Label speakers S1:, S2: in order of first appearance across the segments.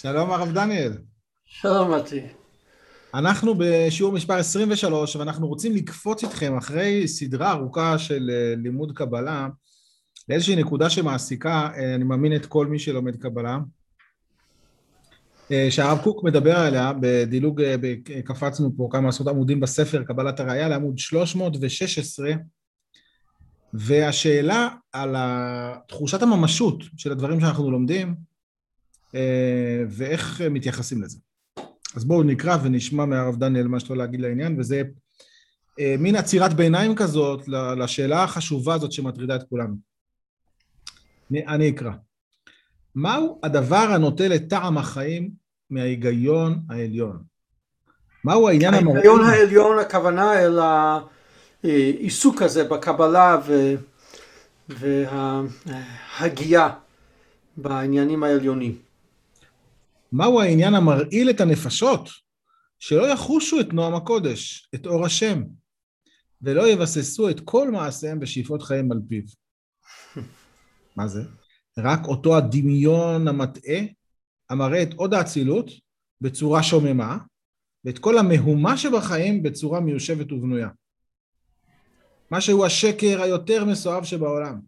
S1: שלום הרב דניאל.
S2: שלום מתי.
S1: אנחנו בשיעור מספר 23 ואנחנו רוצים לקפוץ איתכם אחרי סדרה ארוכה של אה, לימוד קבלה לאיזושהי נקודה שמעסיקה, אה, אני מאמין את כל מי שלומד קבלה, אה, שהרב קוק מדבר עליה בדילוג, קפצנו פה כמה עשרות עמודים בספר קבלת הראייה לעמוד 316 והשאלה על תחושת הממשות של הדברים שאנחנו לומדים ואיך מתייחסים לזה. אז בואו נקרא ונשמע מהרב דניאל מה שיש לו להגיד לעניין, וזה אה, מין עצירת ביניים כזאת לשאלה החשובה הזאת שמטרידה את כולנו. אני, אני אקרא. מהו הדבר הנוטה לטעם החיים מההיגיון העליון? מהו העניין
S2: המראה? ההיגיון העליון הכוונה אל העיסוק הזה בקבלה ו... וההגייה בעניינים העליונים.
S1: מהו העניין המרעיל את הנפשות? שלא יחושו את נועם הקודש, את אור השם, ולא יבססו את כל מעשיהם בשאיפות חייהם על פיו. מה זה? רק אותו הדמיון המטעה, המראה את עוד האצילות בצורה שוממה, ואת כל המהומה שבחיים בצורה מיושבת ובנויה. מה שהוא השקר היותר מסואב שבעולם.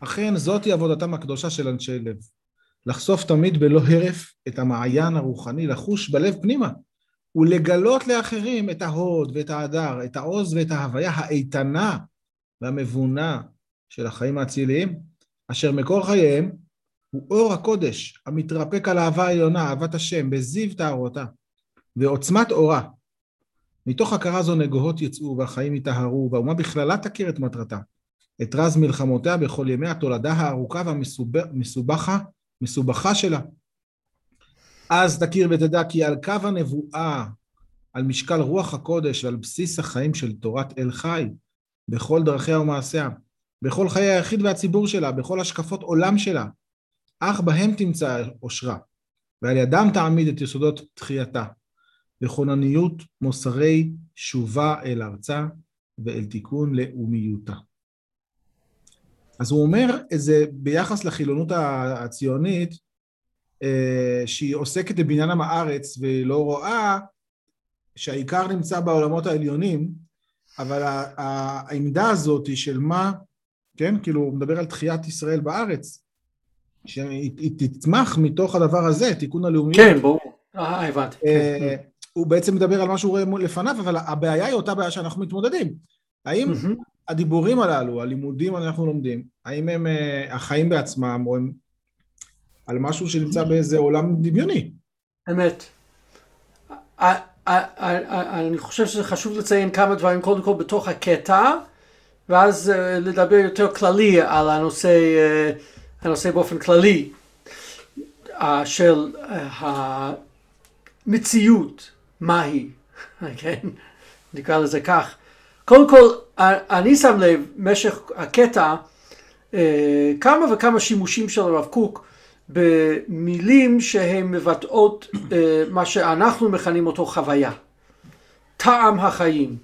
S1: אכן זאתי עבודתם הקדושה של אנשי לב. לחשוף תמיד בלא הרף את המעיין הרוחני, לחוש בלב פנימה, ולגלות לאחרים את ההוד ואת ההדר, את העוז ואת ההוויה האיתנה והמבונה של החיים האציליים, אשר מקור חייהם הוא אור הקודש המתרפק על אהבה העליונה, אהבת השם, בזיו טהרותה, ועוצמת אורה. מתוך הכרה זו נגוהות יצאו והחיים יטהרו, והאומה בכללה תכיר את מטרתה, את רז מלחמותיה בכל ימי התולדה הארוכה והמסובכה מסובכה שלה. אז תכיר ותדע כי על קו הנבואה, על משקל רוח הקודש ועל בסיס החיים של תורת אל חי, בכל דרכיה ומעשיה, בכל חיי היחיד והציבור שלה, בכל השקפות עולם שלה, אך בהם תמצא עושרה, ועל ידם תעמיד את יסודות תחייתה, בכונניות מוסרי שובה אל ארצה ואל תיקון לאומיותה. אז הוא אומר את זה ביחס לחילונות הציונית, אה, שהיא עוסקת בבניין הארץ ולא רואה שהעיקר נמצא בעולמות העליונים, אבל העמדה הזאת היא של מה, כן, כאילו הוא מדבר על תחיית ישראל בארץ, שהיא תצמח מתוך הדבר הזה, תיקון הלאומיות.
S2: כן, ברור. אה, הבנתי.
S1: אה, הוא בעצם מדבר על מה שהוא רואה לפניו, אבל הבעיה היא אותה בעיה שאנחנו מתמודדים. האם הדיבורים הללו, הלימודים אנחנו לומדים, האם הם uh, החיים בעצמם, או הם על משהו שנמצא באיזה עולם דמיוני?
S2: אמת. אני חושב שזה חשוב לציין כמה דברים, קודם כל בתוך הקטע, ואז uh, לדבר יותר כללי על הנושא, uh, הנושא באופן כללי של המציאות, מהי, כן? נקרא לזה כך. קודם כל, אני שם לב, במשך הקטע, אה, כמה וכמה שימושים של הרב קוק במילים שהן מבטאות אה, מה שאנחנו מכנים אותו חוויה. טעם החיים.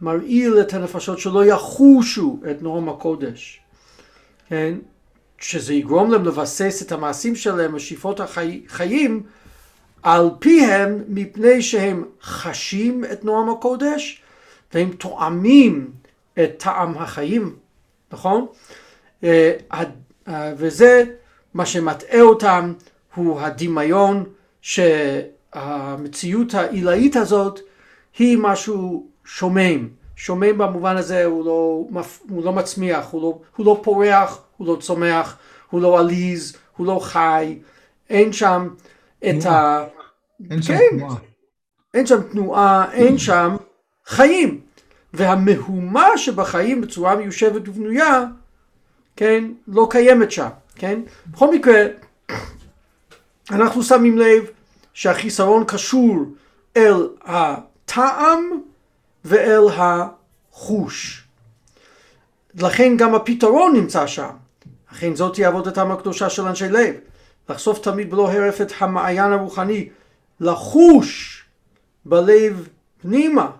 S2: מרעיל את הנפשות שלא יחושו את נורם הקודש. כן? שזה יגרום להם לבסס את המעשים שלהם, השאיפות החיים, על פיהם מפני שהם חשים את נורם הקודש והם תואמים את טעם החיים, נכון? אה, אה, וזה מה שמטעה אותם הוא הדמיון שהמציאות העילאית הזאת היא משהו שומם. שומם במובן הזה הוא לא, הוא לא מצמיח, הוא לא, הוא לא פורח, הוא לא צומח, הוא לא עליז, הוא לא חי, אין שם את ה...
S1: אין שם
S2: כן,
S1: תנועה.
S2: אין שם תנועה, אין שם חיים. והמהומה שבחיים בצורה מיושבת ובנויה, כן, לא קיימת שם, כן? בכל מקרה, אנחנו שמים לב שהחיסרון קשור אל הטעם ואל החוש. לכן גם הפתרון נמצא שם. לכן זאת תהיה עבודתם הקדושה של אנשי לב. לחשוף תמיד בלא הרף את המעיין הרוחני, לחוש בלב פנימה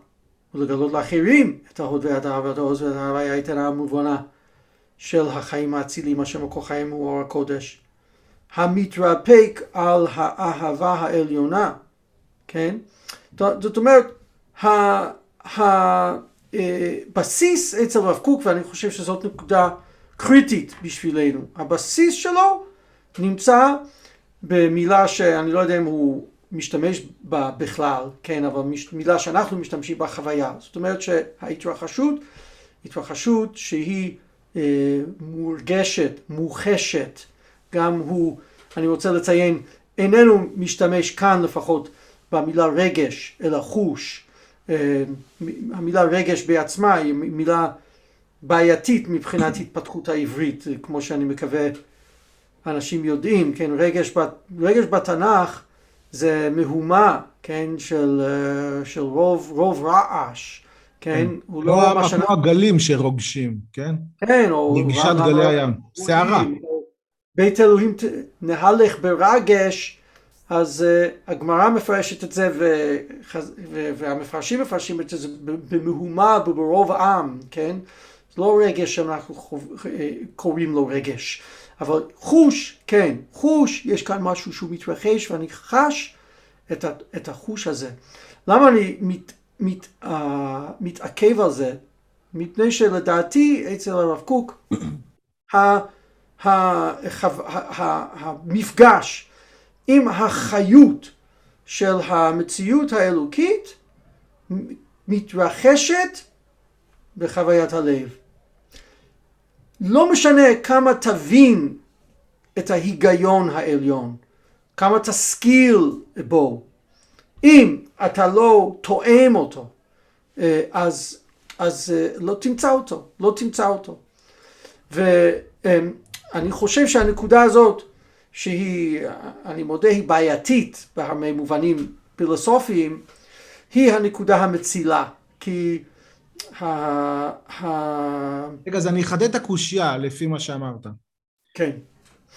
S2: ולגלות לאחרים את ההוד ואת העוז וההוויה האיתנה המובנה של החיים האציליים אשר מקור חיים הוא אור הקודש המתרפק על האהבה העליונה, כן? זאת אומרת, הבסיס אצל רב קוק, ואני חושב שזאת נקודה קריטית בשבילנו, הבסיס שלו נמצא במילה שאני לא יודע אם הוא משתמש בה בכלל, כן, אבל מילה שאנחנו משתמשים בה חוויה. זאת אומרת שההתרחשות, התרחשות שהיא אה, מורגשת, מוחשת, גם הוא, אני רוצה לציין, איננו משתמש כאן לפחות במילה רגש, אלא חוש. אה, המילה רגש בעצמה היא מילה בעייתית מבחינת התפתחות העברית, כמו שאני מקווה אנשים יודעים, כן, רגש, רגש בתנ"ך זה מהומה, כן, של, אה, של רוב, רוב רעש, כן, כן.
S1: הוא לא, לא מה שאנחנו... כמו הגלים שרוגשים, כן?
S2: כן, או...
S1: נגישת גלי הים, סערה.
S2: בית אלוהים נהלך ברגש, אז uh, הגמרא מפרשת את זה וחז... והמפרשים מפרשים את זה במהומה וברוב עם, כן? זה לא רגש שאנחנו חוב... אה, קוראים לו רגש. אבל חוש, כן, חוש, יש כאן משהו שהוא מתרחש ואני חש את, את החוש הזה. למה אני מת, מת, uh, מתעכב על זה? מפני שלדעתי אצל הרב קוק המפגש עם החיות של המציאות האלוקית מתרחשת בחוויית הלב. לא משנה כמה תבין את ההיגיון העליון, כמה תשכיל בו, אם אתה לא תואם אותו, אה, אז, אז אה, לא תמצא אותו, לא תמצא אותו. ואני חושב שהנקודה הזאת, שהיא, אני מודה, היא בעייתית בהרבה מובנים פילוסופיים, היא הנקודה המצילה. כי
S1: רגע, אז אני אחדד את הקושייה לפי מה שאמרת.
S2: כן.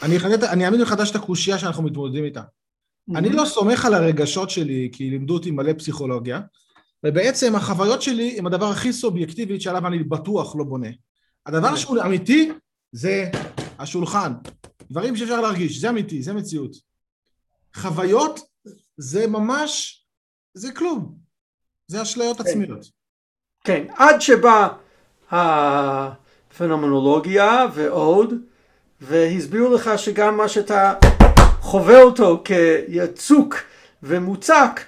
S1: אני אחדד, אני אעמיד מחדש את הקושייה שאנחנו מתמודדים איתה. אני לא סומך על הרגשות שלי, כי לימדו אותי מלא פסיכולוגיה, ובעצם החוויות שלי הם הדבר הכי סובייקטיבי שעליו אני בטוח לא בונה. הדבר שהוא אמיתי זה השולחן. דברים שאפשר להרגיש, זה אמיתי, זה מציאות. חוויות זה ממש, זה כלום. זה אשליות כן. עצמיות.
S2: כן, עד שבא הפנומנולוגיה ועוד, והסבירו לך שגם מה שאתה חווה אותו כיצוק ומוצק,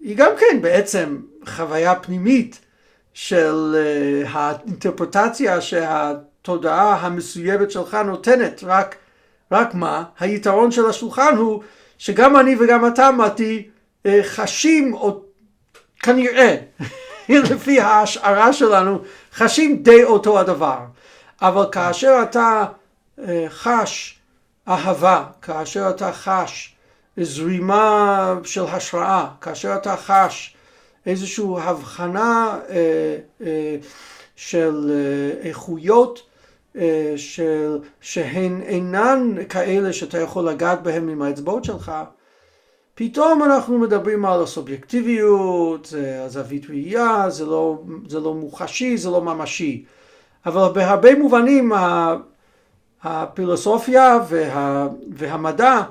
S2: היא גם כן בעצם חוויה פנימית של uh, האינטרפרטציה שהתודעה המסוימת שלך נותנת, רק, רק מה? היתרון של השולחן הוא שגם אני וגם אתה, מתי, uh, חשים, או כנראה, לפי ההשערה שלנו, חשים די אותו הדבר. אבל כאשר אתה אה, חש אהבה, כאשר אתה חש זרימה של השראה, כאשר אתה חש איזושהי הבחנה אה, אה, של איכויות של, שהן אינן כאלה שאתה יכול לגעת בהן עם האצבעות שלך, פתאום אנחנו מדברים על הסובייקטיביות, הזווית ראייה, זה לא, זה לא מוחשי, זה לא ממשי. אבל בהרבה מובנים הפילוסופיה וה, והמדע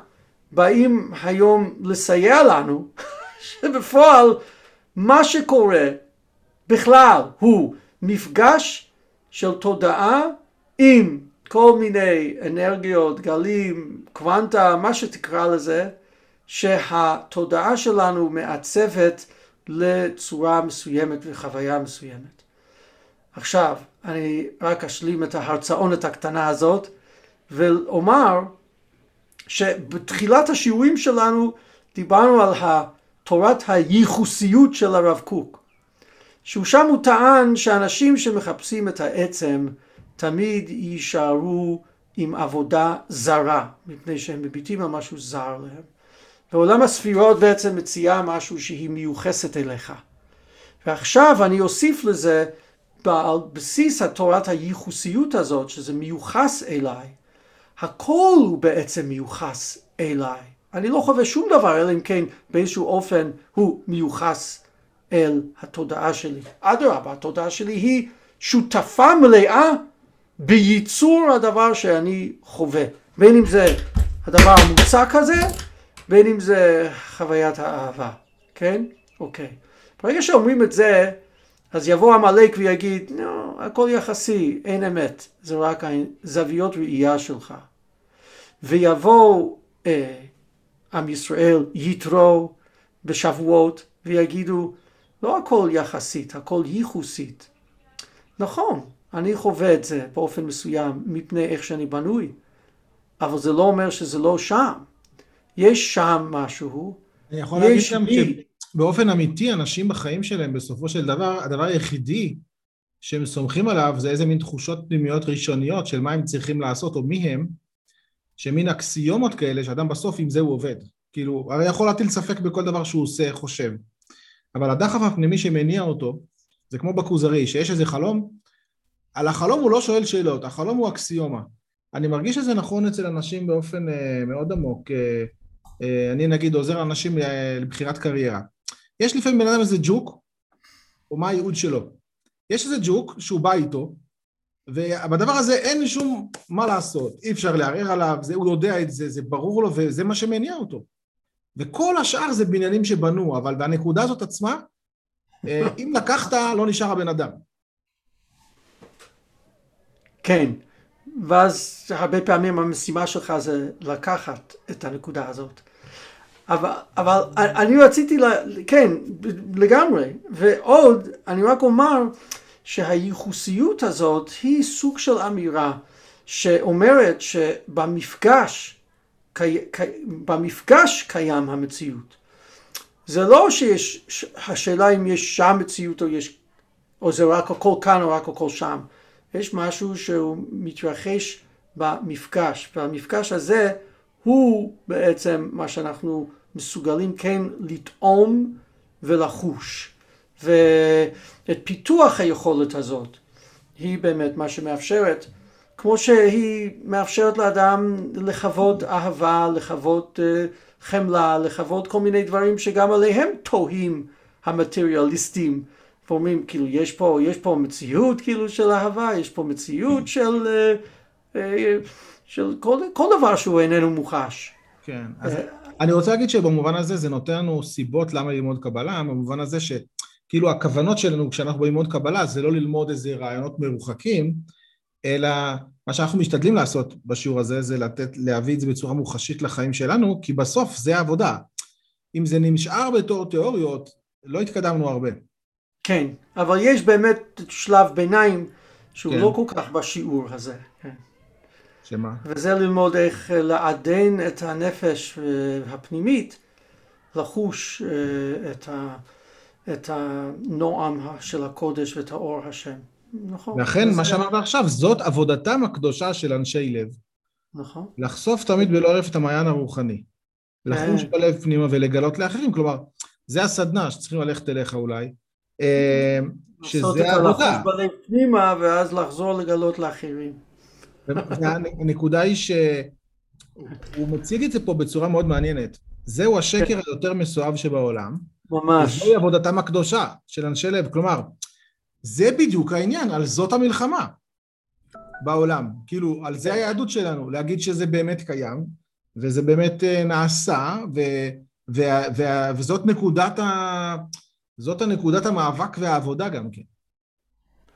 S2: באים היום לסייע לנו, שבפועל מה שקורה בכלל הוא מפגש של תודעה עם כל מיני אנרגיות, גלים, קוונטה, מה שתקרא לזה, שהתודעה שלנו מעצבת לצורה מסוימת וחוויה מסוימת. עכשיו, אני רק אשלים את ההרצאונת הקטנה הזאת ואומר שבתחילת השיעורים שלנו דיברנו על תורת הייחוסיות של הרב קוק, שהוא שם הוא טען שאנשים שמחפשים את העצם תמיד יישארו עם עבודה זרה, מפני שהם מביטים על משהו זר להם. ועולם הספירות בעצם מציעה משהו שהיא מיוחסת אליך. ועכשיו אני אוסיף לזה, על בסיס התורת הייחוסיות הזאת, שזה מיוחס אליי, הכל הוא בעצם מיוחס אליי. אני לא חווה שום דבר, אלא אם כן באיזשהו אופן הוא מיוחס אל התודעה שלי. אדרבה, התודעה שלי היא שותפה מלאה בייצור הדבר שאני חווה. בין אם זה הדבר המוצק הזה, בין אם זה חוויית האהבה, כן? אוקיי. ברגע שאומרים את זה, אז יבוא עמלק ויגיד, לא, הכל יחסי, אין אמת, זה רק זוויות ראייה שלך. ויבוא אה, עם ישראל, יתרו בשבועות, ויגידו, לא הכל יחסית, הכל ייחוסית. נכון, אני חווה את זה באופן מסוים מפני איך שאני בנוי, אבל זה לא אומר שזה לא שם. יש שם משהו,
S1: אני יכול להגיד גם שבאופן אמיתי אנשים בחיים שלהם בסופו של דבר, הדבר היחידי שהם סומכים עליו זה איזה מין תחושות פנימיות ראשוניות של מה הם צריכים לעשות או מי הם, שמין אקסיומות כאלה שאדם בסוף עם זה הוא עובד. כאילו, הרי יכול להטיל ספק בכל דבר שהוא עושה, חושב. אבל הדחף הפנימי שמניע אותו, זה כמו בכוזרי, שיש איזה חלום, על החלום הוא לא שואל שאלות, החלום הוא אקסיומה. אני מרגיש שזה נכון אצל אנשים באופן uh, מאוד עמוק. Uh, אני נגיד עוזר לאנשים uh, לבחירת קריירה. יש לפעמים בן אדם איזה ג'וק, או מה הייעוד שלו. יש איזה ג'וק שהוא בא איתו, ובדבר הזה אין שום מה לעשות, אי אפשר לערער עליו, זה, הוא יודע את זה, זה ברור לו וזה מה שמניע אותו. וכל השאר זה בניינים שבנו, אבל בנקודה הזאת עצמה, אם לקחת, לא נשאר הבן אדם.
S2: כן, ואז הרבה פעמים המשימה שלך זה לקחת את הנקודה הזאת. אבל, אבל אני רציתי, לה, כן, לגמרי. ועוד, אני רק אומר שהייחוסיות הזאת היא סוג של אמירה שאומרת שבמפגש, במפגש קיים המציאות. זה לא שיש, השאלה אם יש שם מציאות או יש, או זה רק הכל כאן או רק הכל שם. יש משהו שהוא מתרחש במפגש, והמפגש הזה הוא בעצם מה שאנחנו מסוגלים כן לטעום ולחוש. ואת פיתוח היכולת הזאת היא באמת מה שמאפשרת, כמו שהיא מאפשרת לאדם לחוות אהבה, לחוות uh, חמלה, לחוות כל מיני דברים שגם עליהם תוהים המטריאליסטים. ואומרים, כאילו, יש פה, יש פה מציאות כאילו של אהבה, יש פה מציאות של, אה, אה, של כל, כל דבר שהוא איננו מוחש.
S1: כן, אז אני רוצה להגיד שבמובן הזה זה נותן לנו סיבות למה ללמוד קבלה, במובן הזה שכאילו הכוונות שלנו כשאנחנו באים ללמוד קבלה זה לא ללמוד איזה רעיונות מרוחקים, אלא מה שאנחנו משתדלים לעשות בשיעור הזה זה לתת, להביא את זה בצורה מוחשית לחיים שלנו, כי בסוף זה העבודה. אם זה נשאר בתור תיאוריות, לא התקדמנו הרבה.
S2: כן, אבל יש באמת שלב ביניים שהוא כן. לא כל כך בשיעור הזה. כן.
S1: שמה?
S2: וזה ללמוד איך לעדן את הנפש הפנימית, לחוש אה, את, ה, את הנועם של הקודש ואת האור השם.
S1: נכון. לכן מה שאמרת עכשיו, זאת עבודתם הקדושה של אנשי לב.
S2: נכון.
S1: לחשוף תמיד בלא ערף את המעיין הרוחני. לחוש. בלב פנימה ולגלות לאחרים. כלומר, זה הסדנה שצריכים ללכת אליך אולי. אה,
S2: שזה העבודה. לעשות את הלחוש בלב פנימה ואז לחזור לגלות לאחרים.
S1: והנקודה היא שהוא מציג את זה פה בצורה מאוד מעניינת. זהו השקר היותר מסואב שבעולם.
S2: ממש.
S1: זוהי עבודתם הקדושה של אנשי לב. כלומר, זה בדיוק העניין, על זאת המלחמה בעולם. כאילו, על זה היהדות שלנו, להגיד שזה באמת קיים, וזה באמת אה, נעשה, ו, ו, ו, וזאת נקודת, ה, זאת הנקודת המאבק והעבודה גם כן.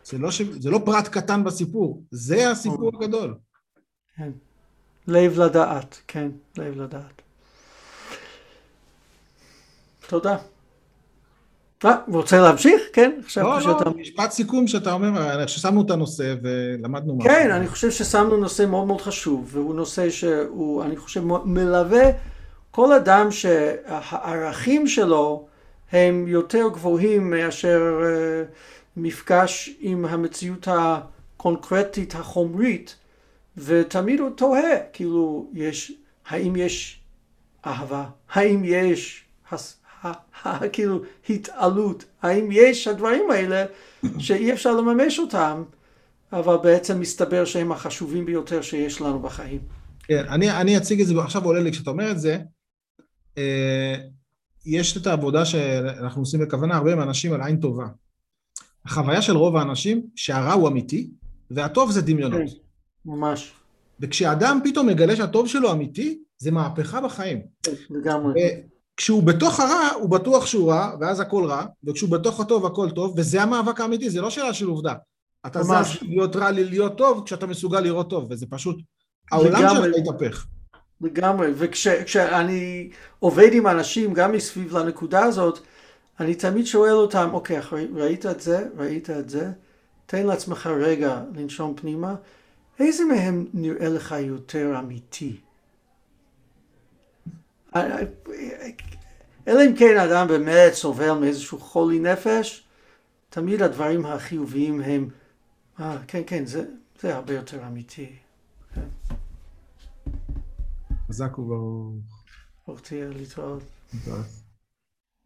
S1: זה לא, ש... זה לא פרט קטן בסיפור, זה הסיפור נכון. הגדול.
S2: כן. לב לדעת, כן, לב לדעת. תודה. אה, רוצה להמשיך? כן?
S1: לא, לא, שאתה... משפט סיכום שאתה אומר, ששמנו את הנושא ולמדנו
S2: משהו. כן, אני חושב ששמנו נושא מאוד מאוד חשוב, והוא נושא שהוא, אני חושב, מלווה כל אדם שהערכים שלו הם יותר גבוהים מאשר... מפגש עם המציאות הקונקרטית החומרית, ותמיד הוא תוהה, כאילו, יש, האם יש אהבה? האם יש, הס, כאילו, התעלות? האם יש הדברים האלה שאי אפשר לממש אותם, אבל בעצם מסתבר שהם החשובים ביותר שיש לנו בחיים.
S1: כן, אני, אני אציג את זה, עכשיו עולה לי כשאתה אומר את זה, אה, יש את העבודה שאנחנו עושים בכוונה הרבה עם אנשים על עין טובה. החוויה של רוב האנשים שהרע הוא אמיתי, והטוב זה דמיונות.
S2: כן, ממש.
S1: וכשאדם פתאום מגלה שהטוב שלו אמיתי, זה מהפכה בחיים.
S2: לגמרי.
S1: כשהוא בתוך הרע, הוא בטוח שהוא רע, ואז הכל רע, וכשהוא בתוך הטוב, הכל טוב, וזה המאבק האמיתי, זה לא שאלה של עובדה. אתה זז. להיות רע להיות טוב, כשאתה מסוגל לראות טוב, וזה פשוט... העולם. שלך התהפך.
S2: לגמרי, וכשאני עובד עם אנשים גם מסביב לנקודה הזאת, אני תמיד שואל אותם, אוקיי, ראית את זה, ראית את זה, תן לעצמך רגע לנשום פנימה, איזה מהם נראה לך יותר אמיתי? אלא אם כן האדם באמת סובל מאיזשהו חולי נפש, תמיד הדברים החיוביים הם, אה, כן, כן, זה, זה הרבה יותר אמיתי.
S1: חזק וברוך.
S2: ברוך תהיה להתראות.
S1: תודה.